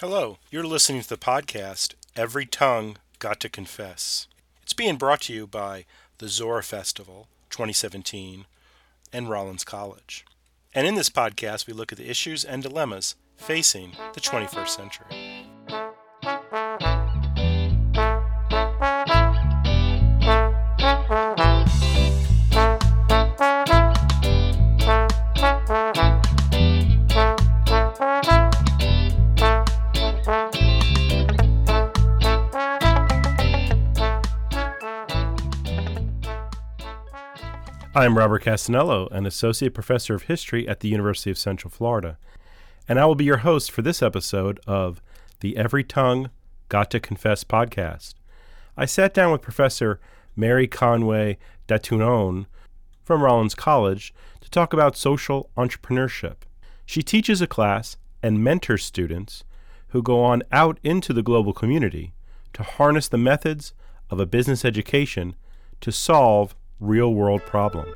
Hello, you're listening to the podcast Every Tongue Got to Confess. It's being brought to you by the Zora Festival 2017 and Rollins College. And in this podcast, we look at the issues and dilemmas facing the 21st century. I'm Robert Cassanello, an associate professor of history at the University of Central Florida, and I will be your host for this episode of the Every Tongue Got to Confess podcast. I sat down with Professor Mary Conway Dato-on from Rollins College to talk about social entrepreneurship. She teaches a class and mentors students who go on out into the global community to harness the methods of a business education to solve real world problems.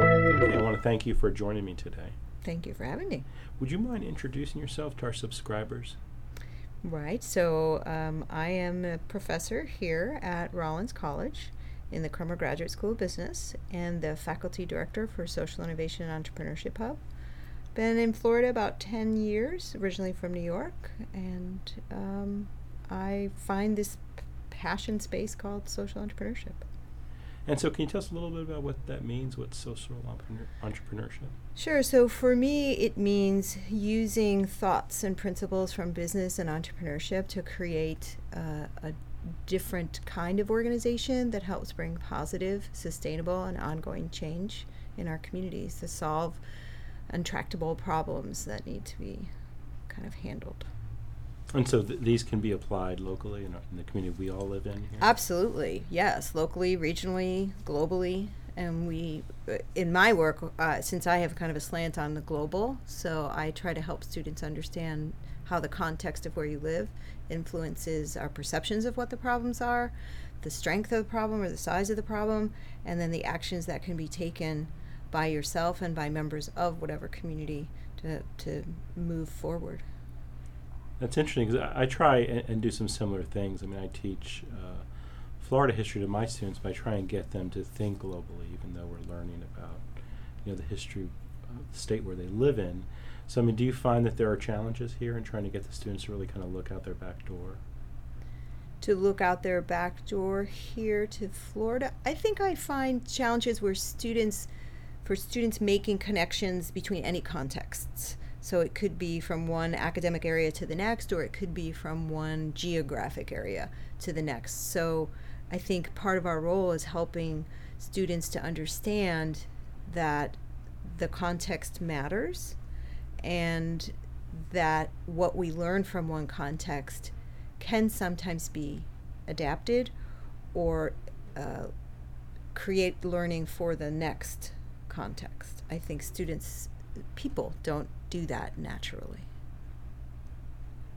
Okay, I want to thank you for joining me today. Thank you for having me. Would you mind introducing yourself to our subscribers? Right. So um, I am a professor here at Rollins College in the Crummer Graduate School of Business and the faculty director for Social Innovation and Entrepreneurship Hub. Been in Florida about 10 years, originally from New York, and um, I find this passion space called social entrepreneurship. And so, can you tell us a little bit about what that means? What social entrepreneurship? Sure. So, for me, it means using thoughts and principles from business and entrepreneurship to create uh, a different kind of organization that helps bring positive, sustainable, and ongoing change in our communities to solve intractable problems that need to be kind of handled. And so th- these can be applied locally in, in, the community we all live in here? Absolutely, yes. Locally, regionally, globally. And we, uh, in my work, uh, since I have kind of a slant on the global, so I try to help students understand how the context of where you live influences our perceptions of what the problems are, the strength of the problem or the size of the problem, and then the actions that can be taken by yourself and by members of whatever community to, to move forward. That's interesting because I, I, try and, and, do some similar things. I mean, I teach uh, Florida history to my students by trying to get them to think globally, even though we're learning about you know the history of the state where they live in. So, I mean, do you find that there are challenges here in trying to get the students to really kind of look out their back door? To look out their back door here to Florida, I think I find challenges where students, for students making connections between any contexts. So it could be from one academic area to the next, or it could be from one geographic area to the next. So I think part of our role is helping students to understand that the context matters and that what we learn from one context can sometimes be adapted or uh, create learning for the next context. I think students, people don't do that naturally.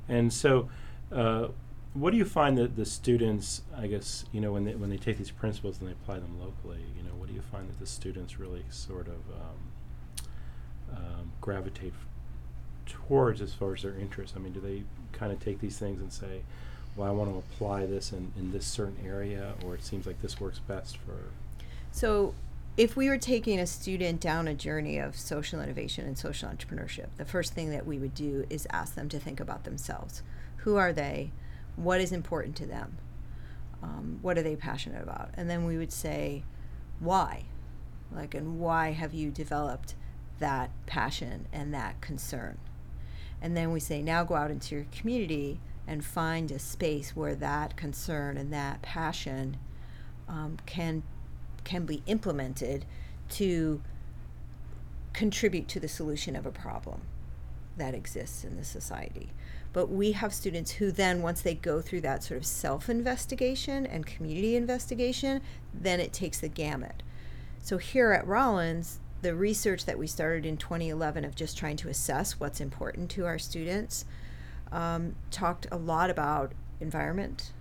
And so, uh, what do you find that the students, I guess, you know, when they when they take these principles and they apply them locally, you know, what do you find that the students really sort of um, um, gravitate towards as far as their interests? I mean, do they kind of take these things and say, "Well, I want to apply this in in this certain area," or it seems like this works best for? So if we were taking a student down a journey of social innovation and social entrepreneurship, the first thing that we would do is ask them to think about themselves. Who are they? What is important to them? Um, what are they passionate about? And then we would say, why? Like, and why have you developed that passion and that concern? And then we say, now go out into your community and find a space where that concern and that passion um, can can be implemented to contribute to the solution of a problem that exists in the society. But we have students who then, once they go through that sort of self investigation and community investigation, then it takes the gamut. So here at Rollins, the research that we started in 2011 of just trying to assess what's important to our students um, talked a lot about environment,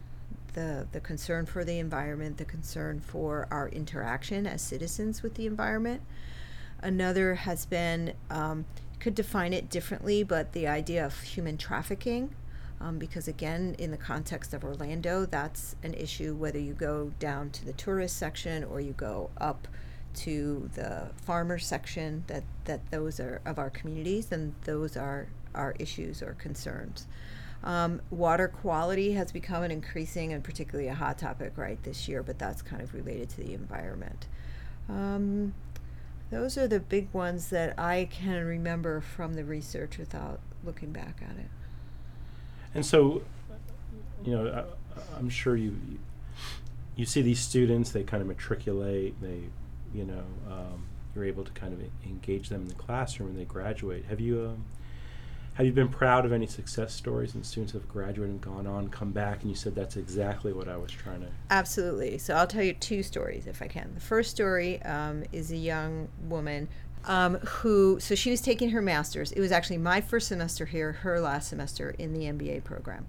the, the concern for the environment, the concern for our interaction as citizens with the environment. Another has been um, could define it differently, but the idea of human trafficking, um, because again, in the context of Orlando, that's an issue whether you go down to the tourist section or you go up to the farmer section, that, that those are of our communities, and those are our issues or concerns. Um, water quality has become an increasing and particularly a hot topic right this year, but that's kind of related to the environment. Um, those are the big ones that I can remember from the research without looking back at it. And so, you know, I, I'm sure you you see these students. They kind of matriculate. They, you know, um, you're able to kind of engage them in the classroom, and they graduate. Have you um, have you been proud of any success stories and students have graduated and gone on, come back, and you said that's exactly what I was trying to? Absolutely. So I'll tell you two stories if I can. The first story um, is a young woman um, who, so she was taking her master's. It was actually my first semester here, her last semester in the MBA program.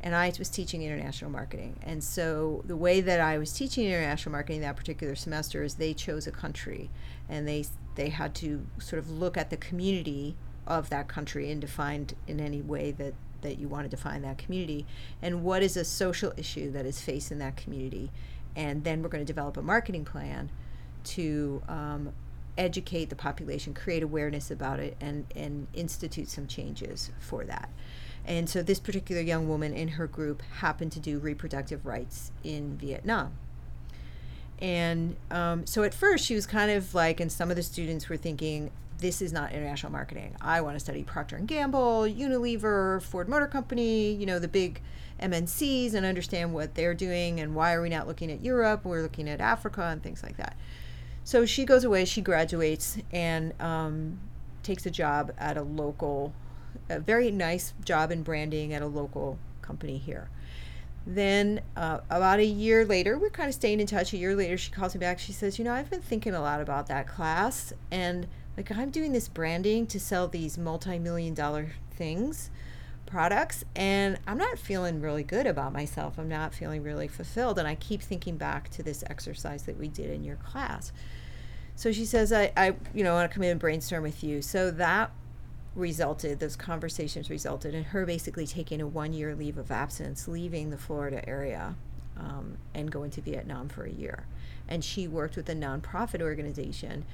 And I was teaching international marketing. And so the way that I was teaching international marketing that particular semester is they chose a country and they, they had to sort of look at the community of that country and defined in any way that that you want to define that community. And what is a social issue that is faced in that community? And then we're going to develop a marketing plan to um, educate the population create awareness about it and and institute some changes for that. And so this particular young woman in her group happened to do reproductive rights in vietnam. And um, so at first she was kind of like and some of the students were thinking this is not international marketing. I want to study Procter and Gamble, Unilever, Ford Motor Company, you know, the big MNCs and understand what they're doing and why are we not looking at Europe? We're looking at Africa and things like that. So she goes away, she graduates and um, takes a job at a local, a very nice job in branding at a local company here. Then, uh, about a year later, we're kind of staying in touch. A year later, she calls me back. She says, You know, I've been thinking a lot about that class, and like I'm doing this branding to sell these multi-million dollar things, products, and I'm not feeling really good about myself. I'm not feeling really fulfilled. And I keep thinking back to this exercise that we did in your class. So she says, I, I you know, want to come in and brainstorm with you. So that resulted, those conversations resulted in her basically taking a one year leave of absence, leaving the Florida area um, and going to Vietnam for a year. And she worked with a nonprofit organization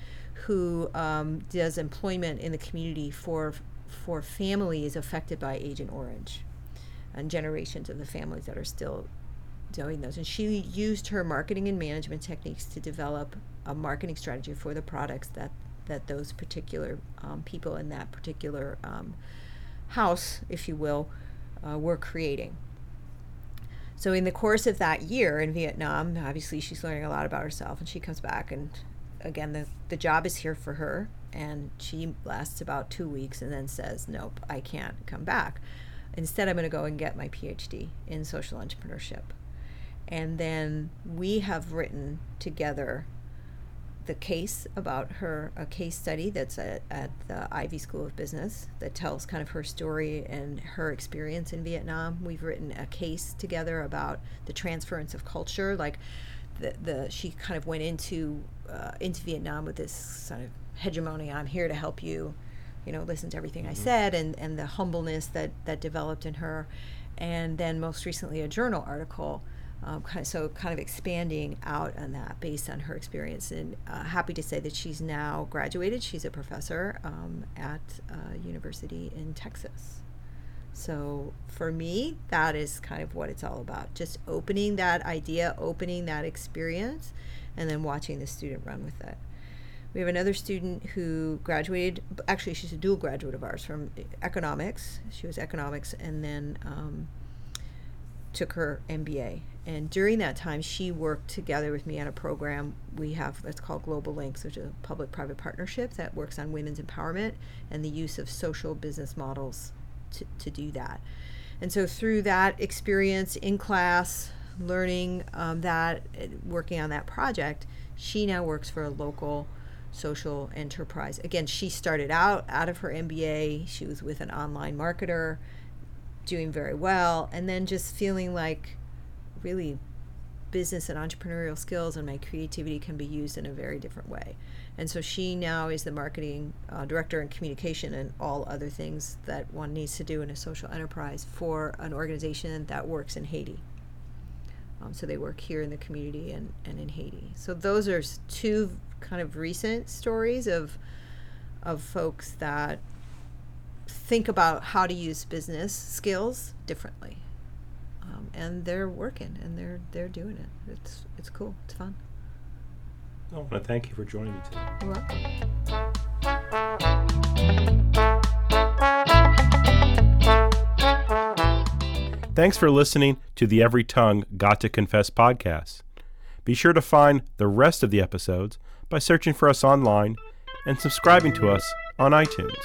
who um, does employment in the community for for families affected by Agent Orange, and generations of the families that are still doing those. And she used her marketing and management techniques to develop a marketing strategy for the products that that those particular um, people in that particular um, house, if you will, uh, were creating. So in the course of that year in Vietnam, obviously she's learning a lot about herself, and she comes back and again, the, the job is here for her, and she lasts about two weeks and then says, Nope, I can't come back. Instead, I'm going to go and get my PhD in social entrepreneurship. And then we have written together the case about her, a case study that's at, at the Ivey School of Business that tells kind of her story and her experience in Vietnam. We've written a case together about the transference of culture, like the, the she kind of went into uh, into Vietnam with this sort of hegemony. I'm here to help you, you know, listen to everything mm-hmm. I said, and and the humbleness that that developed in her, and then most recently a journal article. Um, kind of, so kind of expanding out on that based on her experience and uh, happy to say that she's now graduated she's a professor um, at uh, university in texas so for me, that is kind of what it's all about. Just opening that idea, opening that experience, and then watching the student run with it. We have another student who graduated, actually, she's a dual graduate of ours from economics. She was economics and then um, took her MBA. And during that time, she worked together with me on a program we have that's called Global Links, which is a public private partnership that works on women's empowerment and the use of social business models to, to do that. And so through that experience in class, learning um, that, working on that project, she now works for a local social enterprise. Again, she started out out of her MBA. She was with an online marketer, doing very well, and then just feeling like really business and entrepreneurial skills and my creativity can be used in a very different way. And so she now is the marketing uh, director and communication and all other things that one needs to do in a social enterprise for an organization that works in Haiti. Um, so they work here in the community and, and in Haiti. So those are two kind of recent stories of of folks that think about how to use business skills differently um, and they're working and they're they're doing it. It's it's cool. It's fun. I want to thank you for joining me today. You're welcome. Thanks for listening to the Every Tongue Got to Confess podcast. Be sure to find the rest of the episodes by searching for us online and subscribing to us on iTunes.